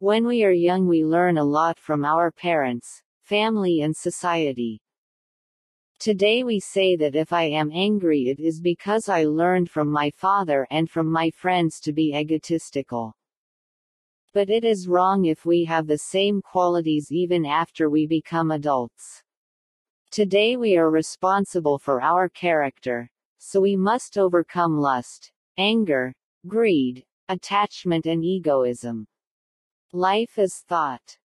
When we are young we learn a lot from our parents, family and society. Today we say that if I am angry it is because I learned from my father and from my friends to be egotistical. But it is wrong if we have the same qualities even after we become adults. Today we are responsible for our character, so we must overcome lust, anger, greed, attachment and egoism. Life is thought.